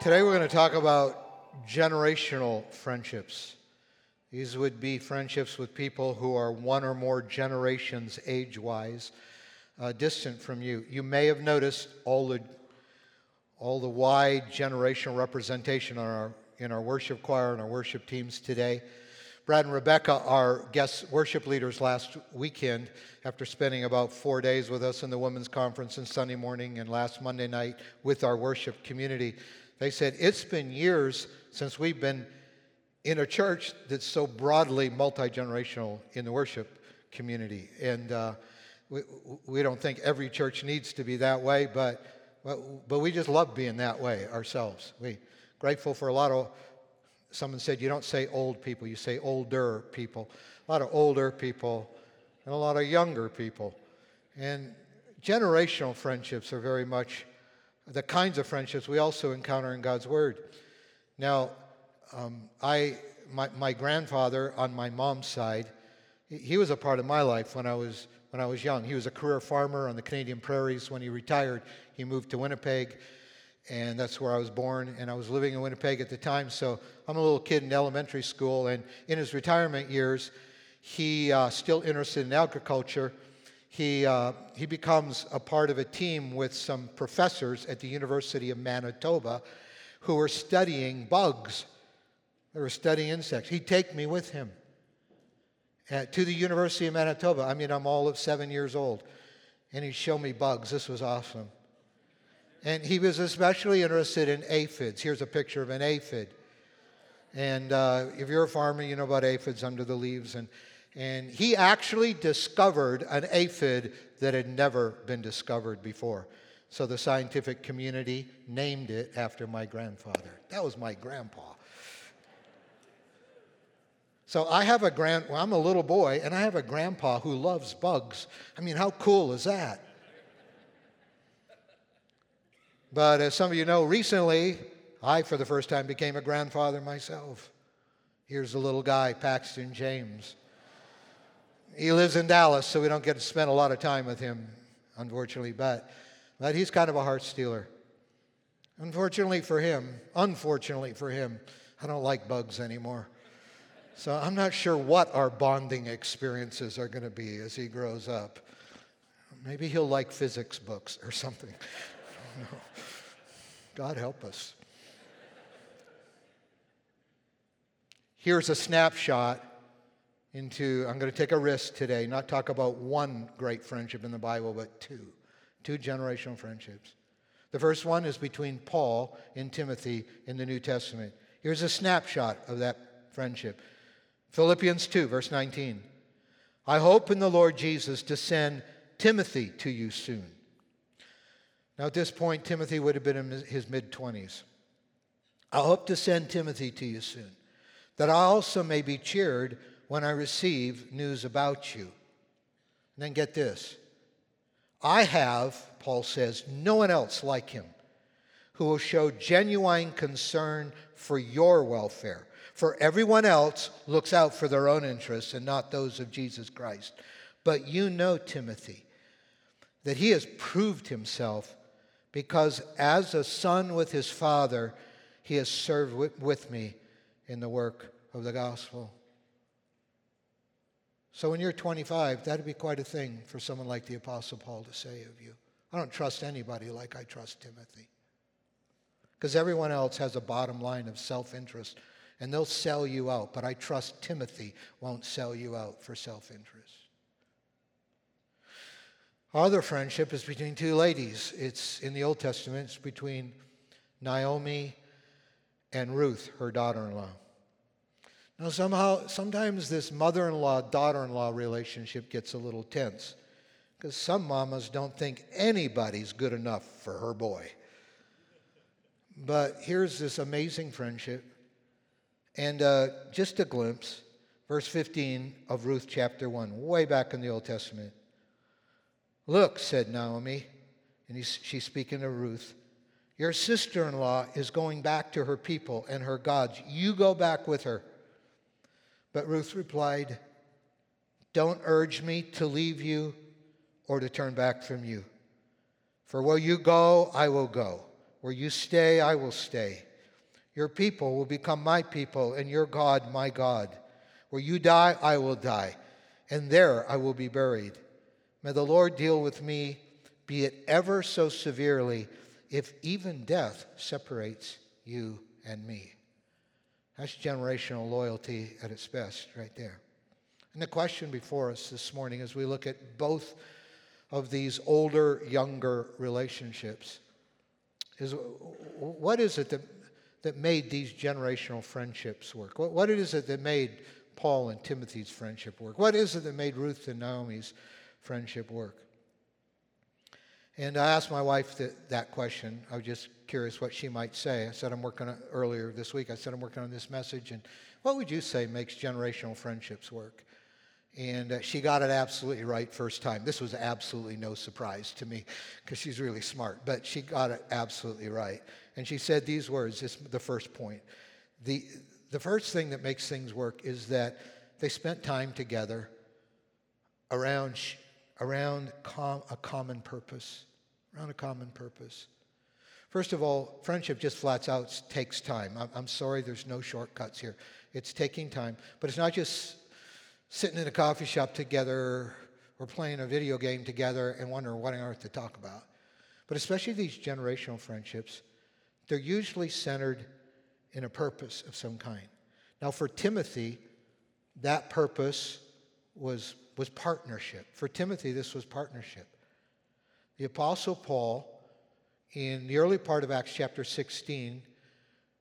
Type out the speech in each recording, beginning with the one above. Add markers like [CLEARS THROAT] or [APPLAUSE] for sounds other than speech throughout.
Today we're going to talk about generational friendships. These would be friendships with people who are one or more generations age wise uh, distant from you. You may have noticed all the, all the wide generational representation on our, in our worship choir and our worship teams today. Brad and Rebecca are guest worship leaders last weekend after spending about four days with us in the women's conference and Sunday morning and last Monday night with our worship community. They said, It's been years since we've been in a church that's so broadly multi generational in the worship community. And uh, we, we don't think every church needs to be that way, but, but, but we just love being that way ourselves. We grateful for a lot of, someone said, you don't say old people, you say older people. A lot of older people and a lot of younger people. And generational friendships are very much the kinds of friendships we also encounter in God's Word. Now, um, I, my, my grandfather on my mom's side, he was a part of my life when I was when I was young. He was a career farmer on the Canadian prairies. When he retired, he moved to Winnipeg, and that's where I was born. And I was living in Winnipeg at the time, so I'm a little kid in elementary school. And in his retirement years, he uh, still interested in agriculture he, uh, he becomes a part of a team with some professors at the University of Manitoba who were studying bugs. They were studying insects. He'd take me with him uh, to the University of Manitoba. I mean, I'm all of seven years old. And he'd show me bugs. This was awesome. And he was especially interested in aphids. Here's a picture of an aphid. And uh, if you're a farmer, you know about aphids under the leaves. And and he actually discovered an aphid that had never been discovered before. So the scientific community named it after my grandfather. That was my grandpa. So I have a grand, well, I'm a little boy, and I have a grandpa who loves bugs. I mean, how cool is that? But as some of you know, recently, I, for the first time, became a grandfather myself. Here's the little guy, Paxton James. He lives in Dallas, so we don't get to spend a lot of time with him, unfortunately, but, but he's kind of a heart stealer. Unfortunately for him, unfortunately for him, I don't like bugs anymore. So I'm not sure what our bonding experiences are going to be as he grows up. Maybe he'll like physics books or something. [LAUGHS] God help us. Here's a snapshot into, I'm going to take a risk today, not talk about one great friendship in the Bible, but two, two generational friendships. The first one is between Paul and Timothy in the New Testament. Here's a snapshot of that friendship Philippians 2, verse 19. I hope in the Lord Jesus to send Timothy to you soon. Now, at this point, Timothy would have been in his mid 20s. I hope to send Timothy to you soon, that I also may be cheered when I receive news about you. And then get this I have, Paul says, no one else like him who will show genuine concern for your welfare. For everyone else looks out for their own interests and not those of Jesus Christ. But you know, Timothy, that he has proved himself because as a son with his father, he has served with me in the work of the gospel. So when you're 25, that'd be quite a thing for someone like the Apostle Paul to say of you. I don't trust anybody like I trust Timothy. Because everyone else has a bottom line of self interest and they'll sell you out, but I trust Timothy won't sell you out for self interest. Our other friendship is between two ladies. It's in the Old Testament, it's between Naomi and Ruth, her daughter in law. Now, somehow, sometimes this mother in law daughter in law relationship gets a little tense because some mamas don't think anybody's good enough for her boy. But here's this amazing friendship. And uh, just a glimpse, verse 15 of Ruth chapter 1, way back in the Old Testament. Look, said Naomi, and she's speaking to Ruth. Your sister in law is going back to her people and her gods. You go back with her. But Ruth replied, Don't urge me to leave you or to turn back from you. For where you go, I will go. Where you stay, I will stay. Your people will become my people, and your God my God. Where you die, I will die, and there I will be buried. May the Lord deal with me, be it ever so severely, if even death separates you and me. That's generational loyalty at its best, right there. And the question before us this morning as we look at both of these older younger relationships is what is it that, that made these generational friendships work? What, what is it that made Paul and Timothy's friendship work? What is it that made Ruth and Naomi's friendship work? And I asked my wife that, that question. I was just curious what she might say. I said, I'm working on, earlier this week, I said, I'm working on this message, and what would you say makes generational friendships work? And uh, she got it absolutely right first time. This was absolutely no surprise to me because she's really smart, but she got it absolutely right. And she said these words, this the first point. The, the first thing that makes things work is that they spent time together around, around com, a common purpose. Around a common purpose. First of all, friendship just flats out takes time. I'm, I'm sorry, there's no shortcuts here. It's taking time, but it's not just sitting in a coffee shop together or playing a video game together and wondering what on earth to talk about. But especially these generational friendships, they're usually centered in a purpose of some kind. Now, for Timothy, that purpose was, was partnership. For Timothy, this was partnership. The Apostle Paul, in the early part of Acts chapter 16,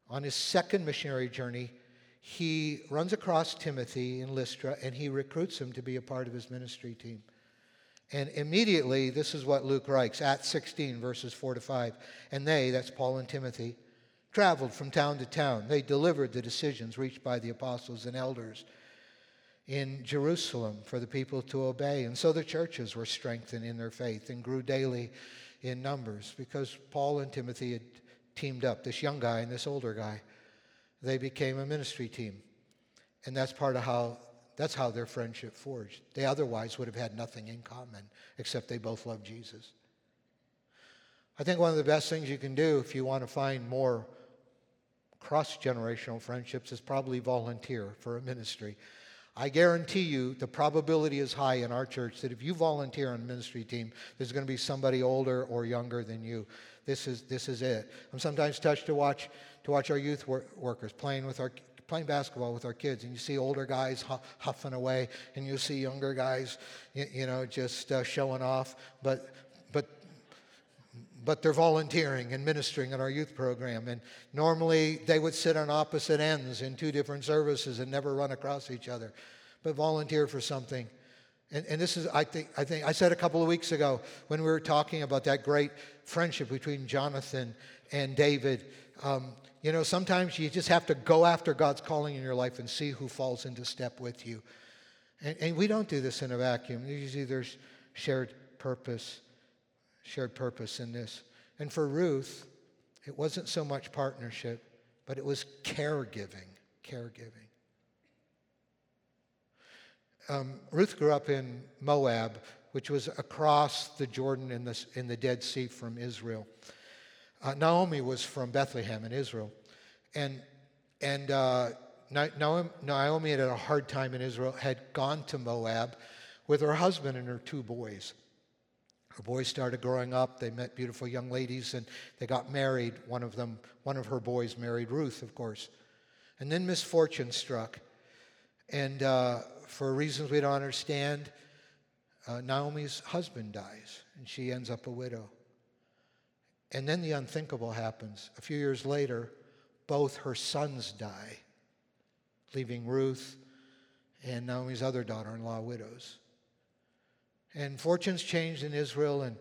on his second missionary journey, he runs across Timothy in Lystra and he recruits him to be a part of his ministry team. And immediately, this is what Luke writes, Acts 16, verses 4 to 5. And they, that's Paul and Timothy, traveled from town to town. They delivered the decisions reached by the apostles and elders in Jerusalem for the people to obey. And so the churches were strengthened in their faith and grew daily in numbers because Paul and Timothy had teamed up, this young guy and this older guy they became a ministry team. And that's part of how that's how their friendship forged. They otherwise would have had nothing in common except they both loved Jesus. I think one of the best things you can do if you want to find more cross generational friendships is probably volunteer for a ministry. I guarantee you the probability is high in our church that if you volunteer on ministry team, there's going to be somebody older or younger than you. This is, this is it. I'm sometimes touched to watch to watch our youth wor- workers playing with our playing basketball with our kids, and you see older guys huffing away, and you see younger guys, you, you know, just uh, showing off. But but they're volunteering and ministering in our youth program. And normally they would sit on opposite ends in two different services and never run across each other, but volunteer for something. And, and this is, I think, I think, I said a couple of weeks ago when we were talking about that great friendship between Jonathan and David. Um, you know, sometimes you just have to go after God's calling in your life and see who falls into step with you. And, and we don't do this in a vacuum. Usually there's shared purpose, shared purpose in this. And for Ruth, it wasn't so much partnership, but it was caregiving, caregiving. Um, Ruth grew up in Moab, which was across the Jordan in the, in the Dead Sea from Israel. Uh, Naomi was from Bethlehem in Israel. And, and uh, Naomi had had a hard time in Israel, had gone to Moab with her husband and her two boys. Her boys started growing up. They met beautiful young ladies and they got married. One of them, one of her boys married Ruth, of course. And then misfortune struck. And uh, for reasons we don't understand, uh, Naomi's husband dies and she ends up a widow. And then the unthinkable happens. A few years later, both her sons die, leaving Ruth and Naomi's other daughter in law widows. And fortunes changed in Israel, and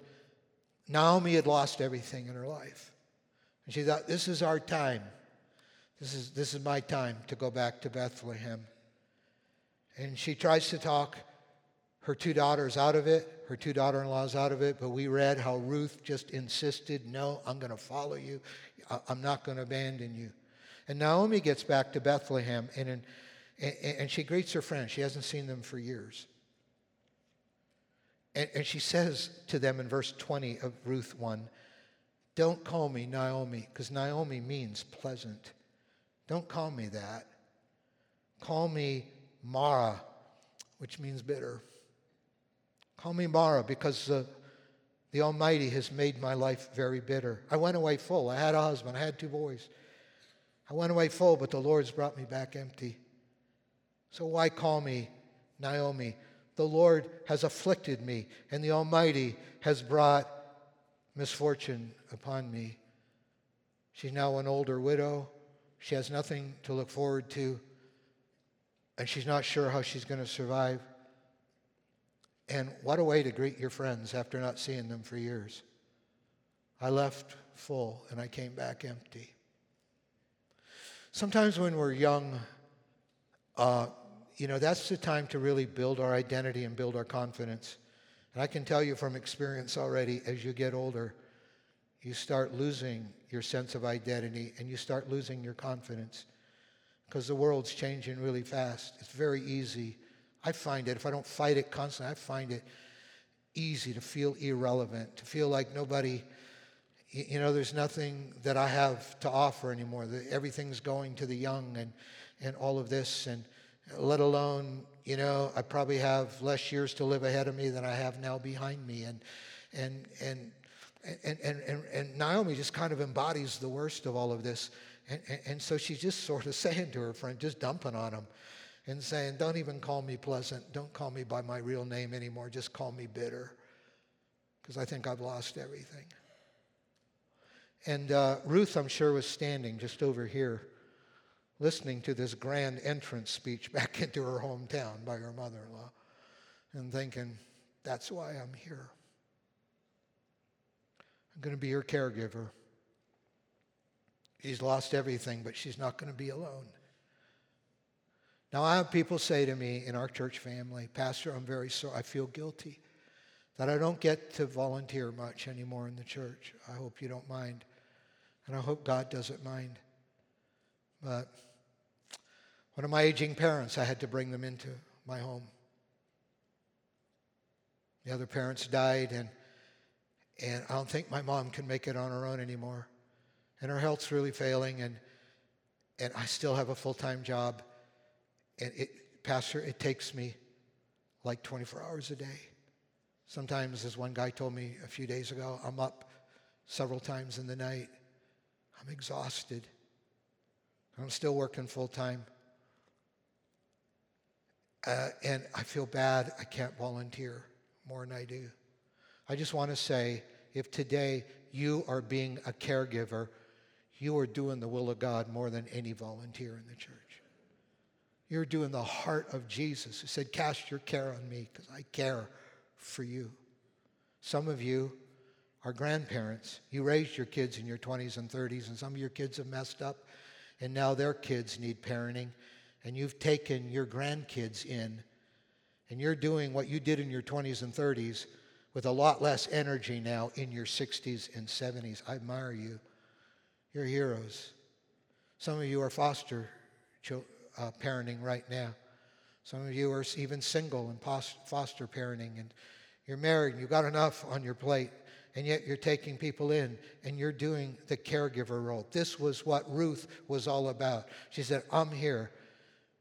Naomi had lost everything in her life. And she thought, This is our time. This is, this is my time to go back to Bethlehem. And she tries to talk her two daughters out of it, her two daughter in laws out of it, but we read how Ruth just insisted, No, I'm going to follow you. I'm not going to abandon you. And Naomi gets back to Bethlehem and, in, and she greets her friends. She hasn't seen them for years. And, and she says to them in verse 20 of Ruth 1 Don't call me Naomi, because Naomi means pleasant. Don't call me that. Call me Mara, which means bitter. Call me Mara because the Almighty has made my life very bitter. I went away full. I had a husband, I had two boys. I went away full, but the Lord's brought me back empty. So why call me Naomi? The Lord has afflicted me, and the Almighty has brought misfortune upon me. She's now an older widow. She has nothing to look forward to, and she's not sure how she's going to survive. And what a way to greet your friends after not seeing them for years. I left full and I came back empty. Sometimes when we're young, uh, you know, that's the time to really build our identity and build our confidence. And I can tell you from experience already, as you get older, you start losing your sense of identity and you start losing your confidence because the world's changing really fast. It's very easy. I find it, if I don't fight it constantly, I find it easy to feel irrelevant, to feel like nobody, you know, there's nothing that I have to offer anymore. Everything's going to the young and, and all of this. And let alone, you know, I probably have less years to live ahead of me than I have now behind me. And, and, and, and, and, and, and Naomi just kind of embodies the worst of all of this. And, and, and so she's just sort of [LAUGHS] saying to her friend, just dumping on him and saying, Don't even call me pleasant. Don't call me by my real name anymore. Just call me bitter because I think I've lost everything. And uh, Ruth, I'm sure, was standing just over here listening to this grand entrance speech back [LAUGHS] into her hometown by her mother in law and thinking, that's why I'm here. I'm going to be her caregiver. She's lost everything, but she's not going to be alone. Now, I have people say to me in our church family, Pastor, I'm very sorry. I feel guilty that I don't get to volunteer much anymore in the church. I hope you don't mind. And I hope God doesn't mind. But one of my aging parents, I had to bring them into my home. The other parents died, and, and I don't think my mom can make it on her own anymore. And her health's really failing, and, and I still have a full time job. And it, Pastor, it takes me like 24 hours a day. Sometimes, as one guy told me a few days ago, I'm up several times in the night. I'm exhausted. I'm still working full time. Uh, and I feel bad I can't volunteer more than I do. I just want to say if today you are being a caregiver, you are doing the will of God more than any volunteer in the church. You're doing the heart of Jesus who said, Cast your care on me because I care for you. Some of you are grandparents. You raised your kids in your 20s and 30s, and some of your kids have messed up, and now their kids need parenting and you've taken your grandkids in, and you're doing what you did in your 20s and 30s with a lot less energy now in your 60s and 70s. I admire you. You're heroes. Some of you are foster uh, parenting right now. Some of you are even single and foster parenting, and you're married and you've got enough on your plate, and yet you're taking people in and you're doing the caregiver role. This was what Ruth was all about. She said, I'm here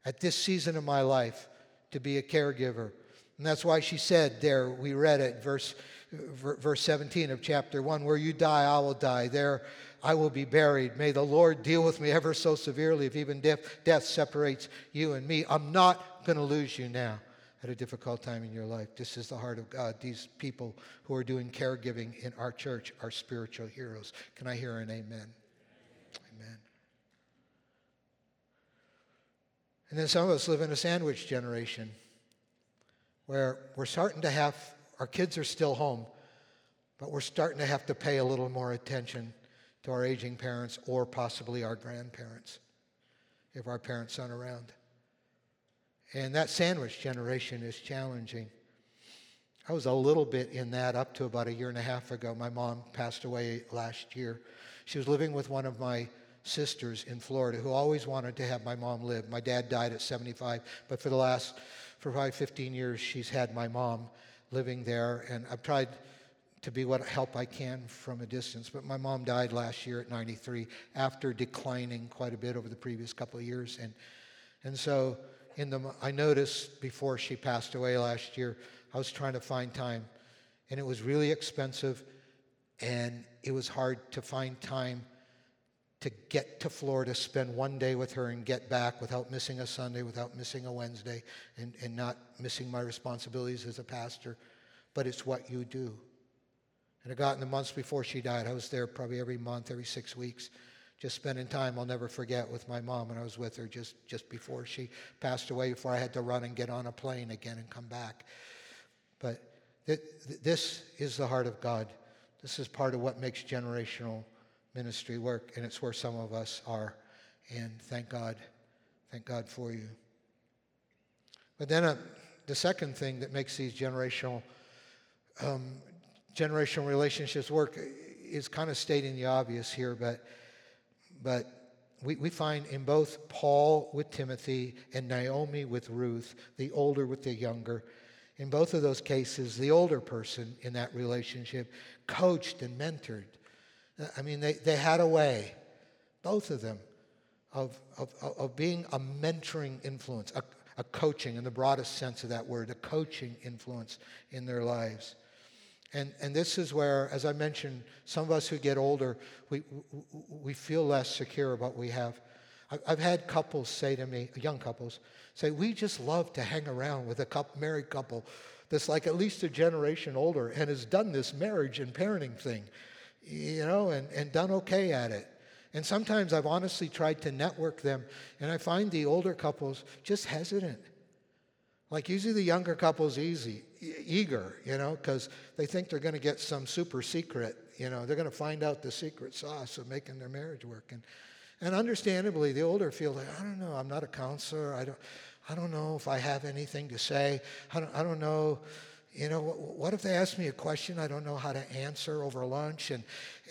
at this season of my life to be a caregiver. And that's why she said there, we read it, verse, verse 17 of chapter 1 where you die, I will die. There I will be buried. May the Lord deal with me ever so severely if even death, death separates you and me. I'm not going to lose you now at a difficult time in your life. This is the heart of God. These people who are doing caregiving in our church are spiritual heroes. Can I hear an amen? And then some of us live in a sandwich generation where we're starting to have, our kids are still home, but we're starting to have to pay a little more attention to our aging parents or possibly our grandparents if our parents aren't around. And that sandwich generation is challenging. I was a little bit in that up to about a year and a half ago. My mom passed away last year. She was living with one of my sisters in Florida who always wanted to have my mom live. My dad died at 75, but for the last, for probably 15 years, she's had my mom living there. And I've tried to be what help I can from a distance. But my mom died last year at 93 after declining quite a bit over the previous couple of years. And, and so in the, I noticed before she passed away last year, I was trying to find time. And it was really expensive and it was hard to find time to get to Florida, spend one day with her, and get back without missing a Sunday, without missing a Wednesday, and, and not missing my responsibilities as a pastor. But it's what you do. And I got in the months before she died, I was there probably every month, every six weeks, just spending time I'll never forget with my mom. And I was with her just, just before she passed away, before I had to run and get on a plane again and come back. But th- th- this is the heart of God. This is part of what makes generational ministry work, and it's where some of us are. And thank God, thank God for you. But then uh, the second thing that makes these generational um, generational relationships work is kind of stating the obvious here, but but we, we find in both Paul with Timothy and Naomi with Ruth, the older with the younger, in both of those cases, the older person in that relationship coached and mentored. I mean, they, they had a way, both of them, of, of, of being a mentoring influence, a, a coaching in the broadest sense of that word, a coaching influence in their lives. And, and this is where, as I mentioned, some of us who get older, we, we feel less secure about what we have. I've had couples say to me, young couples, say, we just love to hang around with a couple, married couple that's like at least a generation older and has done this marriage and parenting thing, you know, and, and done okay at it. And sometimes I've honestly tried to network them, and I find the older couples just hesitant. Like usually the younger couple's easy, eager, you know, because they think they're going to get some super secret, you know, they're going to find out the secret sauce of making their marriage work. And, and understandably, the older feel like, I don't know, I'm not a counselor. I don't, I don't know if I have anything to say. I don't, I don't know, you know, what, if they ask me a question I don't know how to answer over lunch? And,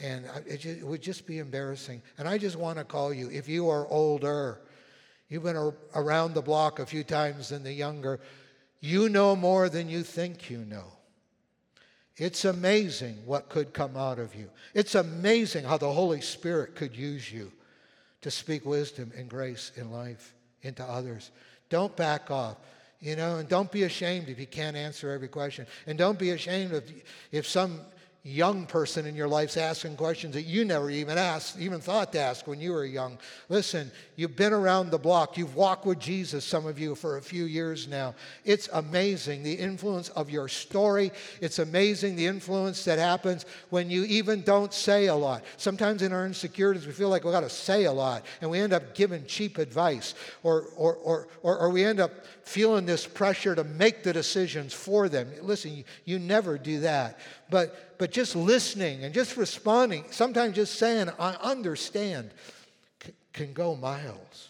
and it, just, it would just be embarrassing. And I just want to call you, if you are older, You've been around the block a few times than the younger. You know more than you think you know. It's amazing what could come out of you. It's amazing how the Holy Spirit could use you to speak wisdom and grace in life into others. Don't back off. You know, and don't be ashamed if you can't answer every question. And don't be ashamed if, if some young person in your life's asking questions that you never even asked, even thought to ask when you were young. Listen, you've been around the block. You've walked with Jesus, some of you, for a few years now. It's amazing the influence of your story. It's amazing the influence that happens when you even don't say a lot. Sometimes in our insecurities, we feel like we've got to say a lot, and we end up giving cheap advice, or, or, or, or, or we end up feeling this pressure to make the decisions for them. Listen, you, you never do that. But, but just listening and just responding, sometimes just saying, I understand, c- can go miles.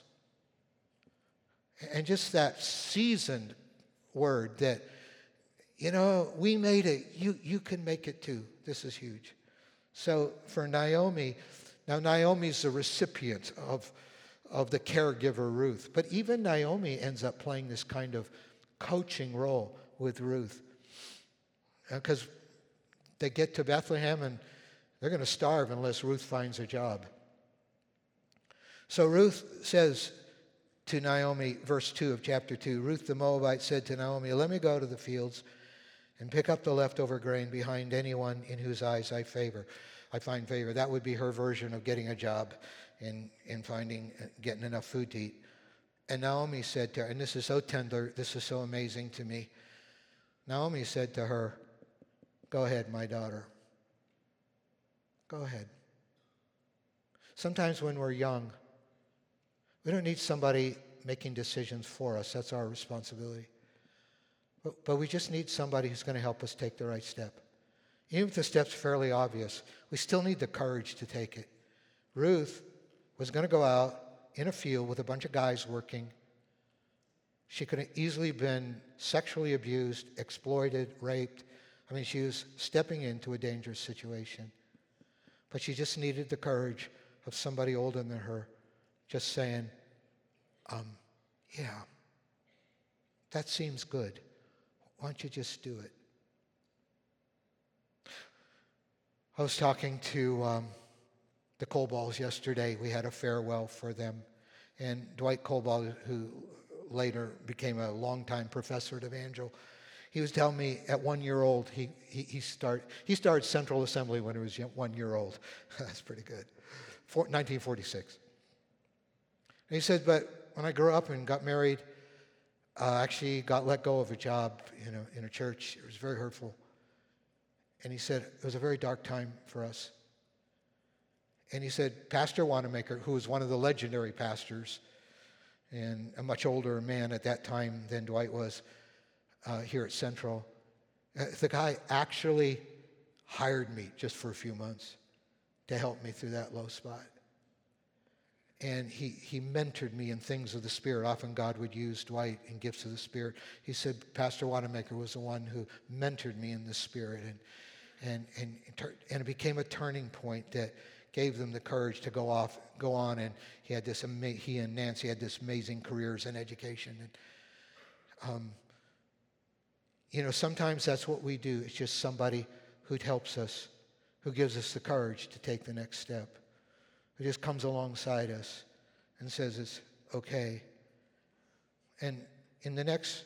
And just that seasoned word that, you know, we made it, you, you can make it too. This is huge. So for Naomi, now Naomi's the recipient of of the caregiver Ruth. But even Naomi ends up playing this kind of coaching role with Ruth. Because uh, they get to Bethlehem and they're going to starve unless Ruth finds a job. So Ruth says to Naomi, verse 2 of chapter 2 Ruth the Moabite said to Naomi, Let me go to the fields and pick up the leftover grain behind anyone in whose eyes I favor. I find favor. That would be her version of getting a job and, in finding, getting enough food to eat. And Naomi said to her, and this is so tender, this is so amazing to me. Naomi said to her, Go ahead, my daughter. Go ahead. Sometimes when we're young, we don't need somebody making decisions for us. That's our responsibility. But, but we just need somebody who's going to help us take the right step. Even if the step's fairly obvious, we still need the courage to take it. Ruth was going to go out in a field with a bunch of guys working. She could have easily been sexually abused, exploited, raped. I mean, she was stepping into a dangerous situation. But she just needed the courage of somebody older than her just saying, um, yeah, that seems good. Why don't you just do it? I was talking to um, the Colballs yesterday. We had a farewell for them. And Dwight Colball, who later became a longtime professor at Evangel, he was telling me at one year old, he, he, he, start, he started Central Assembly when he was one year old. [LAUGHS] That's pretty good. 1946. And he said, but when I grew up and got married, uh, actually got let go of a job you know, in a church. It was very hurtful. And he said, it was a very dark time for us. And he said, Pastor Wanamaker, who was one of the legendary pastors and a much older man at that time than Dwight was uh, here at Central, uh, the guy actually hired me just for a few months to help me through that low spot and he, he mentored me in things of the Spirit. Often God would use Dwight in gifts of the Spirit. He said Pastor Wanamaker was the one who mentored me in the Spirit, and, and, and, and it became a turning point that gave them the courage to go off, go on, and he had this, he and Nancy had this amazing careers in education. And, um, you know, sometimes that's what we do. It's just somebody who helps us, who gives us the courage to take the next step who just comes alongside us and says it's okay. And in the next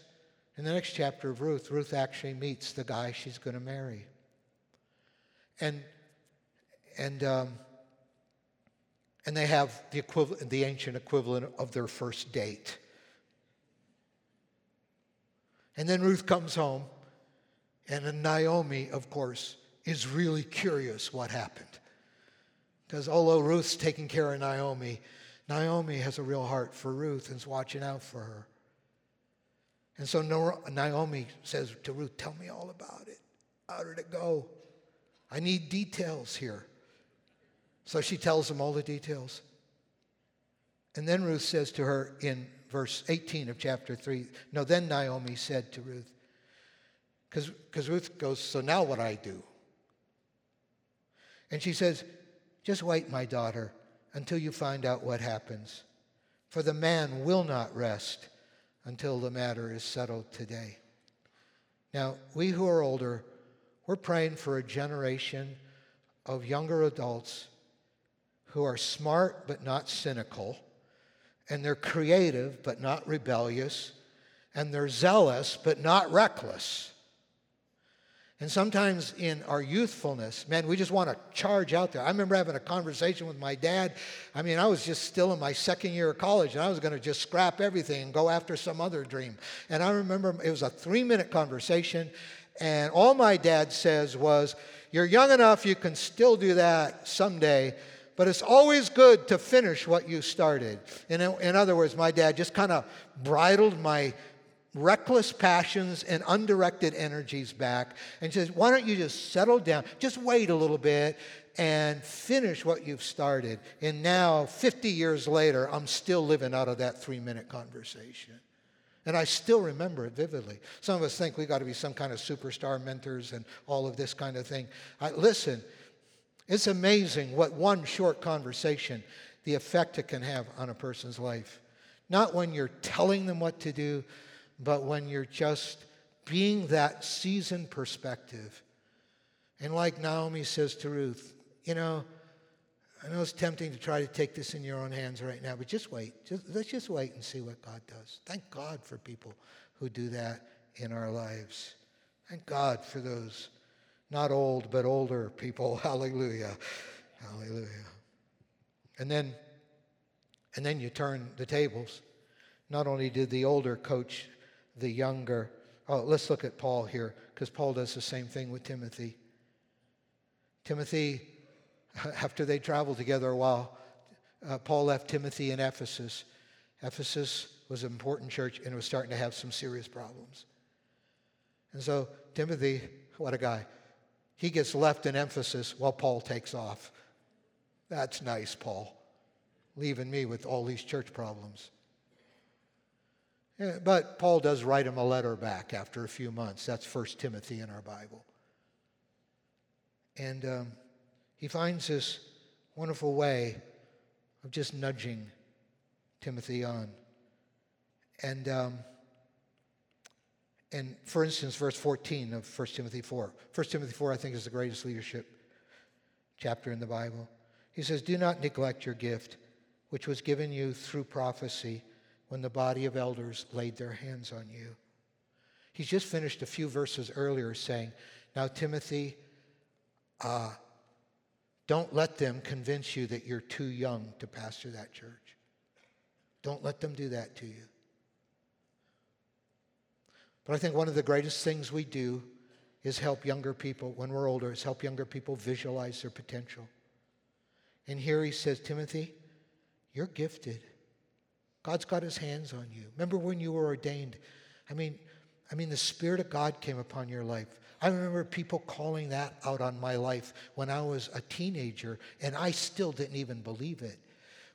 in the next chapter of Ruth, Ruth actually meets the guy she's going to marry. And and um, and they have the equivalent, the ancient equivalent of their first date. And then Ruth comes home, and Naomi, of course, is really curious what happened. Because although Ruth's taking care of Naomi, Naomi has a real heart for Ruth and is watching out for her. And so Naomi says to Ruth, Tell me all about it. How did it go? I need details here. So she tells him all the details. And then Ruth says to her in verse 18 of chapter 3 No, then Naomi said to Ruth, because Ruth goes, So now what I do? And she says, just wait, my daughter, until you find out what happens. For the man will not rest until the matter is settled today. Now, we who are older, we're praying for a generation of younger adults who are smart but not cynical, and they're creative but not rebellious, and they're zealous but not reckless. And sometimes in our youthfulness, man, we just want to charge out there. I remember having a conversation with my dad. I mean, I was just still in my second year of college, and I was going to just scrap everything and go after some other dream. And I remember it was a three minute conversation, and all my dad says was, You're young enough, you can still do that someday. But it's always good to finish what you started. In, in other words, my dad just kind of bridled my reckless passions and undirected energies back and says, Why don't you just settle down? Just wait a little bit and finish what you've started. And now, 50 years later, I'm still living out of that three minute conversation. And I still remember it vividly. Some of us think we've got to be some kind of superstar mentors and all of this kind of thing. I, listen, it's amazing what one short conversation, the effect it can have on a person's life. Not when you're telling them what to do, but when you're just being that seasoned perspective. And like Naomi says to Ruth, you know, I know it's tempting to try to take this in your own hands right now, but just wait. Just, let's just wait and see what God does. Thank God for people who do that in our lives. Thank God for those not old but older people. [LAUGHS] Hallelujah. Hallelujah. And then and then you turn the tables. Not only did the older coach the younger. Oh, let's look at Paul here, because Paul does the same thing with Timothy. Timothy, [LAUGHS] after they traveled together a while, uh, Paul left Timothy in Ephesus. Ephesus was an important church and was starting to have some serious problems. And so, Timothy, what a guy. He gets left in Ephesus while Paul takes off. That's nice, Paul, leaving me with all these church problems. But Paul does write him a letter back after a few months. That's 1 Timothy in our Bible. And um, he finds this wonderful way of just nudging Timothy on. And, um, and for instance, verse 14 of 1 Timothy 4. 1 Timothy 4, I think, is the greatest leadership chapter in the Bible. He says, Do not neglect your gift, which was given you through prophecy when the body of elders laid their hands on you. He's just finished a few verses earlier saying, Now, Timothy, uh, don't let them convince you that you're too young to pastor that church. Don't let them do that to you. But I think one of the greatest things we do is help younger people, when we're older, is help younger people visualize their potential. And here he says, Timothy, you're gifted. God's got his hands on you. Remember when you were ordained? I mean, I mean, the Spirit of God came upon your life. I remember people calling that out on my life when I was a teenager, and I still didn't even believe it.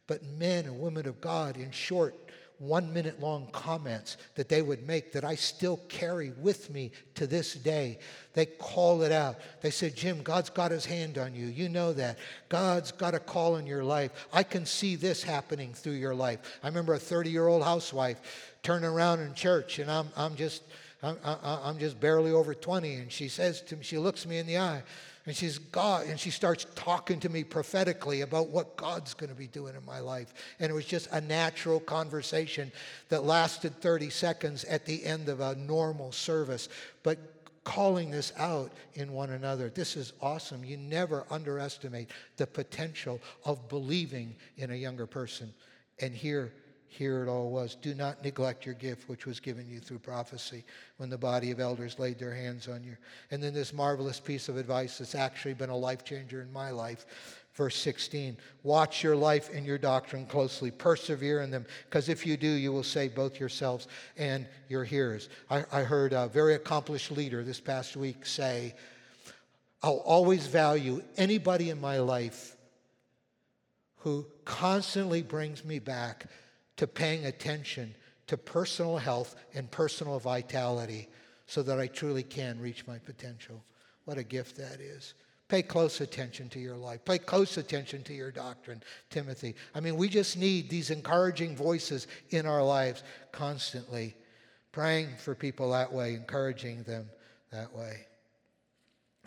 But men and women of God, in short, one minute long comments that they would make that I still carry with me to this day. They call it out. They said, Jim, God's got his hand on you. You know that. God's got a call in your life. I can see this happening through your life. I remember a 30 year old housewife turning around in church, and I'm, I'm just. I'm, I'm just barely over 20, and she says to me, she looks me in the eye, and she's God, and she starts talking to me prophetically about what God's going to be doing in my life. And it was just a natural conversation that lasted 30 seconds at the end of a normal service. But calling this out in one another. This is awesome. You never underestimate the potential of believing in a younger person. And here, here it all was. Do not neglect your gift, which was given you through prophecy when the body of elders laid their hands on you. And then this marvelous piece of advice that's actually been a life changer in my life. Verse 16 Watch your life and your doctrine closely, persevere in them, because if you do, you will save both yourselves and your hearers. I, I heard a very accomplished leader this past week say, I'll always value anybody in my life who constantly brings me back to paying attention to personal health and personal vitality so that I truly can reach my potential. What a gift that is. Pay close attention to your life. Pay close attention to your doctrine, Timothy. I mean, we just need these encouraging voices in our lives constantly, praying for people that way, encouraging them that way.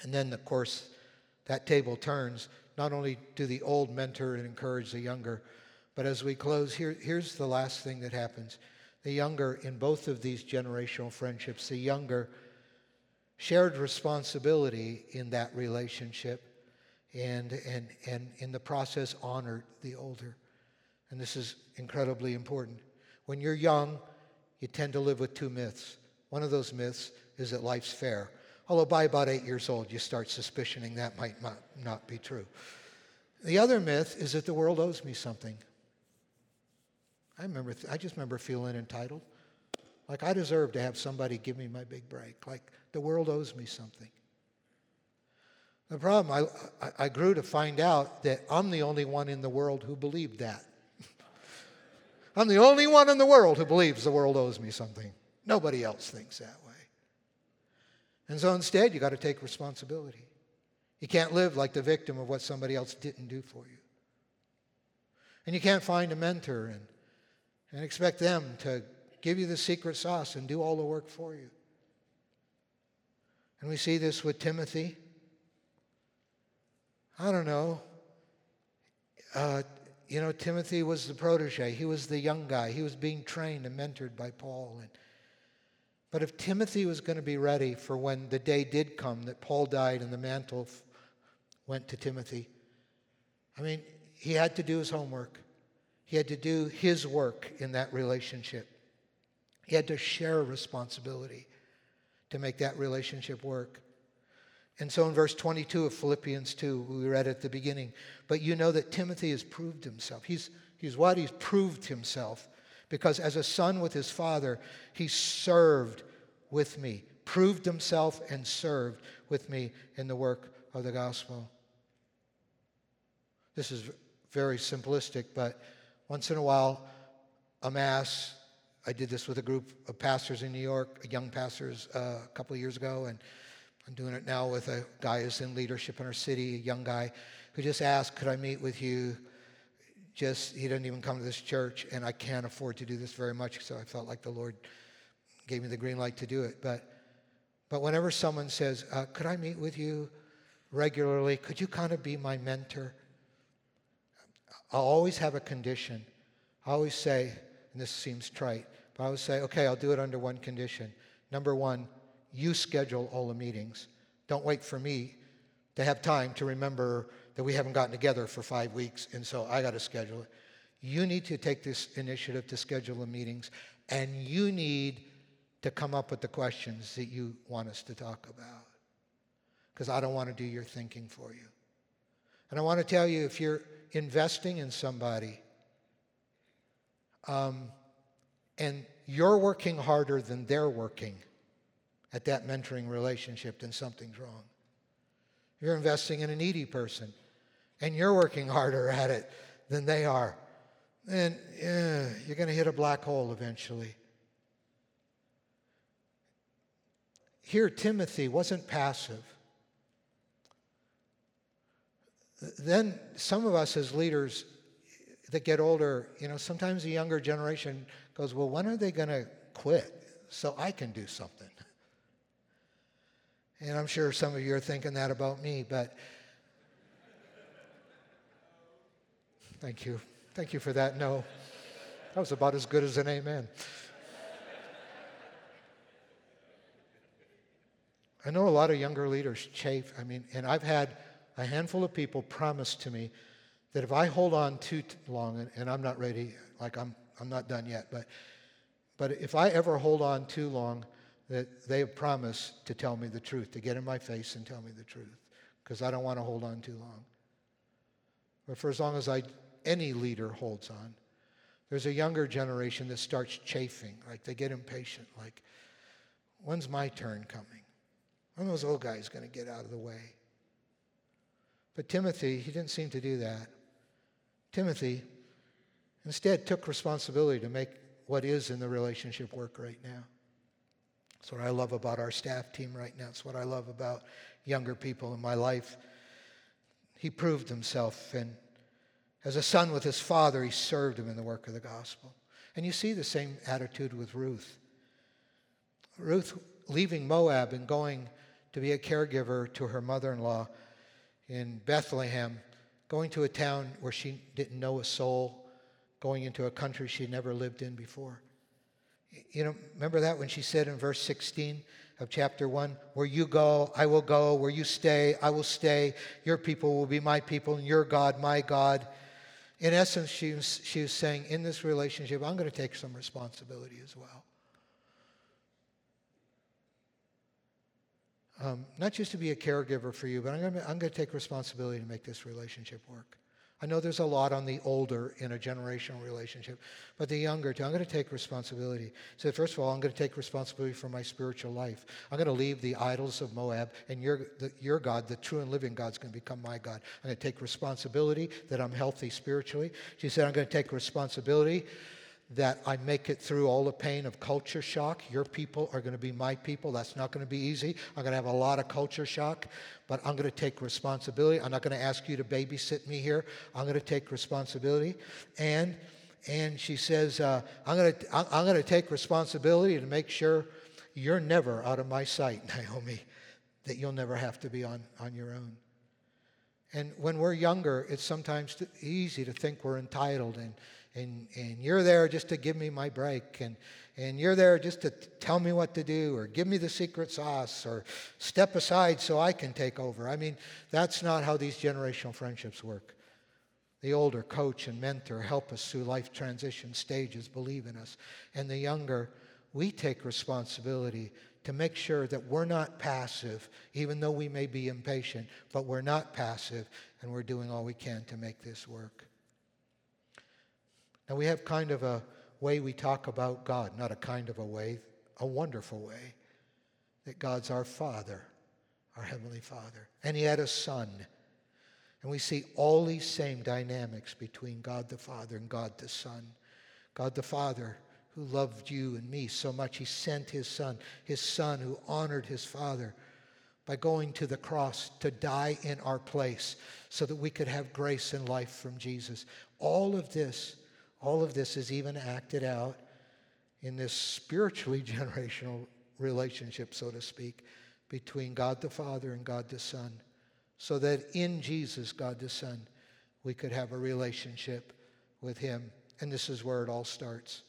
And then, of course, that table turns. Not only do the old mentor and encourage the younger, but as we close, here, here's the last thing that happens. The younger, in both of these generational friendships, the younger shared responsibility in that relationship and, and, and in the process honored the older. And this is incredibly important. When you're young, you tend to live with two myths. One of those myths is that life's fair. Although by about eight years old, you start suspicioning that might not, not be true. The other myth is that the world owes me something. I remember, I just remember feeling entitled. Like I deserve to have somebody give me my big break. Like the world owes me something. The problem, I, I, I grew to find out that I'm the only one in the world who believed that. [LAUGHS] I'm the only one in the world who believes the world owes me something. Nobody else thinks that way. And so instead, you got to take responsibility. You can't live like the victim of what somebody else didn't do for you. And you can't find a mentor and and expect them to give you the secret sauce and do all the work for you. And we see this with Timothy. I don't know. Uh, you know, Timothy was the protege. He was the young guy. He was being trained and mentored by Paul. And, but if Timothy was going to be ready for when the day did come that Paul died and the mantle f- went to Timothy, I mean, he had to do his homework. He had to do his work in that relationship. He had to share responsibility to make that relationship work. And so in verse 22 of Philippians 2, we read at the beginning, but you know that Timothy has proved himself. He's, he's what? He's proved himself. Because as a son with his father, he served with me, proved himself and served with me in the work of the gospel. This is very simplistic, but once in a while, a mass. I did this with a group of pastors in New York, young pastors, uh, a couple of years ago, and I'm doing it now with a guy who's in leadership in our city, a young guy who just asked, "Could I meet with you?" Just he doesn't even come to this church, and I can't afford to do this very much, so I felt like the Lord gave me the green light to do it. But but whenever someone says, uh, "Could I meet with you?" regularly, could you kind of be my mentor? I'll always have a condition. I always say, and this seems trite, but I always say, okay, I'll do it under one condition. Number one, you schedule all the meetings. Don't wait for me to have time to remember that we haven't gotten together for five weeks, and so I got to schedule it. You need to take this initiative to schedule the meetings, and you need to come up with the questions that you want us to talk about. Because I don't want to do your thinking for you. And I want to tell you if you're investing in somebody um, and you're working harder than they're working at that mentoring relationship, then something's wrong. You're investing in a needy person and you're working harder at it than they are, then yeah, you're going to hit a black hole eventually. Here, Timothy wasn't passive. Then some of us as leaders that get older, you know, sometimes the younger generation goes, Well, when are they going to quit so I can do something? And I'm sure some of you are thinking that about me, but thank you. Thank you for that. No, that was about as good as an amen. I know a lot of younger leaders chafe. I mean, and I've had a handful of people promise to me that if I hold on too long, and, and I'm not ready, like I'm, I'm not done yet, but, but if I ever hold on too long, that they have promised to tell me the truth, to get in my face and tell me the truth, because I don't want to hold on too long. But for as long as I, any leader holds on, there's a younger generation that starts chafing, like they get impatient, like, when's my turn coming? When are those old guys going to get out of the way? But Timothy, he didn't seem to do that. Timothy instead took responsibility to make what is in the relationship work right now. That's what I love about our staff team right now. It's what I love about younger people in my life. He proved himself, and as a son with his father, he served him in the work of the gospel. And you see the same attitude with Ruth. Ruth leaving Moab and going to be a caregiver to her mother in law in Bethlehem going to a town where she didn't know a soul, going into a country she'd never lived in before. You know, remember that when she said in verse 16 of chapter 1 Where you go, I will go. Where you stay, I will stay. Your people will be my people, and your God, my God. In essence, she was, she was saying, In this relationship, I'm going to take some responsibility as well. Um, not just to be a caregiver for you, but I'm going, to, take responsibility to make this relationship work. I know there's a lot on the older in a generational relationship, but the younger too. I'm going to take responsibility. So first of all, I'm going to take responsibility for my spiritual life. I'm going to leave the idols of Moab, and your, the, your God, the true and living God, is going to become my God. I'm going to take responsibility that I'm healthy spiritually. She said, I'm going to take responsibility that I make it through all the pain of culture shock. Your people are going to be my people. That's not going to be easy. I'm going to have a lot of culture shock, but I'm going to take responsibility. I'm not going to ask you to babysit me here. I'm going to take responsibility. And and she says, uh, I'm going to I'm going to take responsibility to make sure you're never out of my sight, [LAUGHS] Naomi, that you'll never have to be on, on your own. And when we're younger, it's sometimes easy to think we're entitled and and, and you're there just to give me my break and, and you're there just to tell me what to do or give me the secret sauce or step aside so I can take over. I mean, that's not how these generational friendships work. The older coach and mentor help us through life transition stages, believe in us. And the younger, we take responsibility to make sure that we're not passive, even though we may be impatient, but we're not passive and we're doing all we can to make this work. Now, we have kind of a way we talk about God, not a kind of a way, a wonderful way, that God's our Father, our Heavenly Father. And He had a Son. And we see all these same dynamics between God the Father and God the Son. God the Father, who loved you and me so much, He sent His Son, His Son who honored His Father by going to the cross to die in our place so that we could have grace and life from Jesus. All of this all of this is even acted out in this spiritually [LAUGHS] generational relationship, so to speak, between God the Father and God the Son. so that in Jesus, God the Son, we could have a relationship with Him. And this is where it all starts.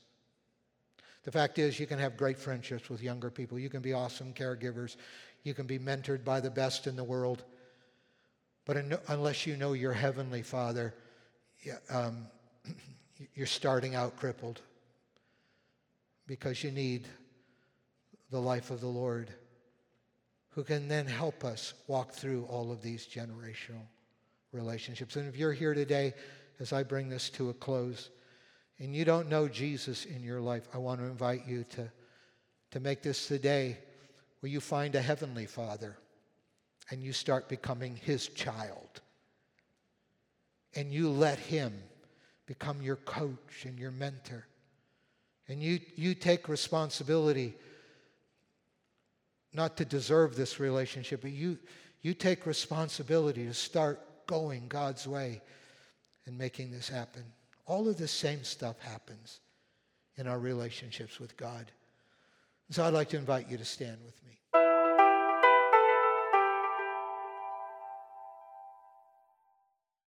The fact is, you can have great friendships with younger people. You can be awesome caregivers. You can be mentored by the best in the world. But unless you know your Heavenly Father, um, [CLEARS THROAT] you're starting out crippled because you need the life of the Lord who can then help us walk through all of these generational relationships. And if you're here today, as I bring this to a close, and you don't know Jesus in your life, I want to invite you to, to make this the day where you find a heavenly Father and you start becoming his child. And you let him become your coach and your mentor. And you, you take responsibility not to deserve this relationship, but you, you take responsibility to start going God's way and making this happen. All of this same stuff happens in our relationships with God. So I'd like to invite you to stand with me.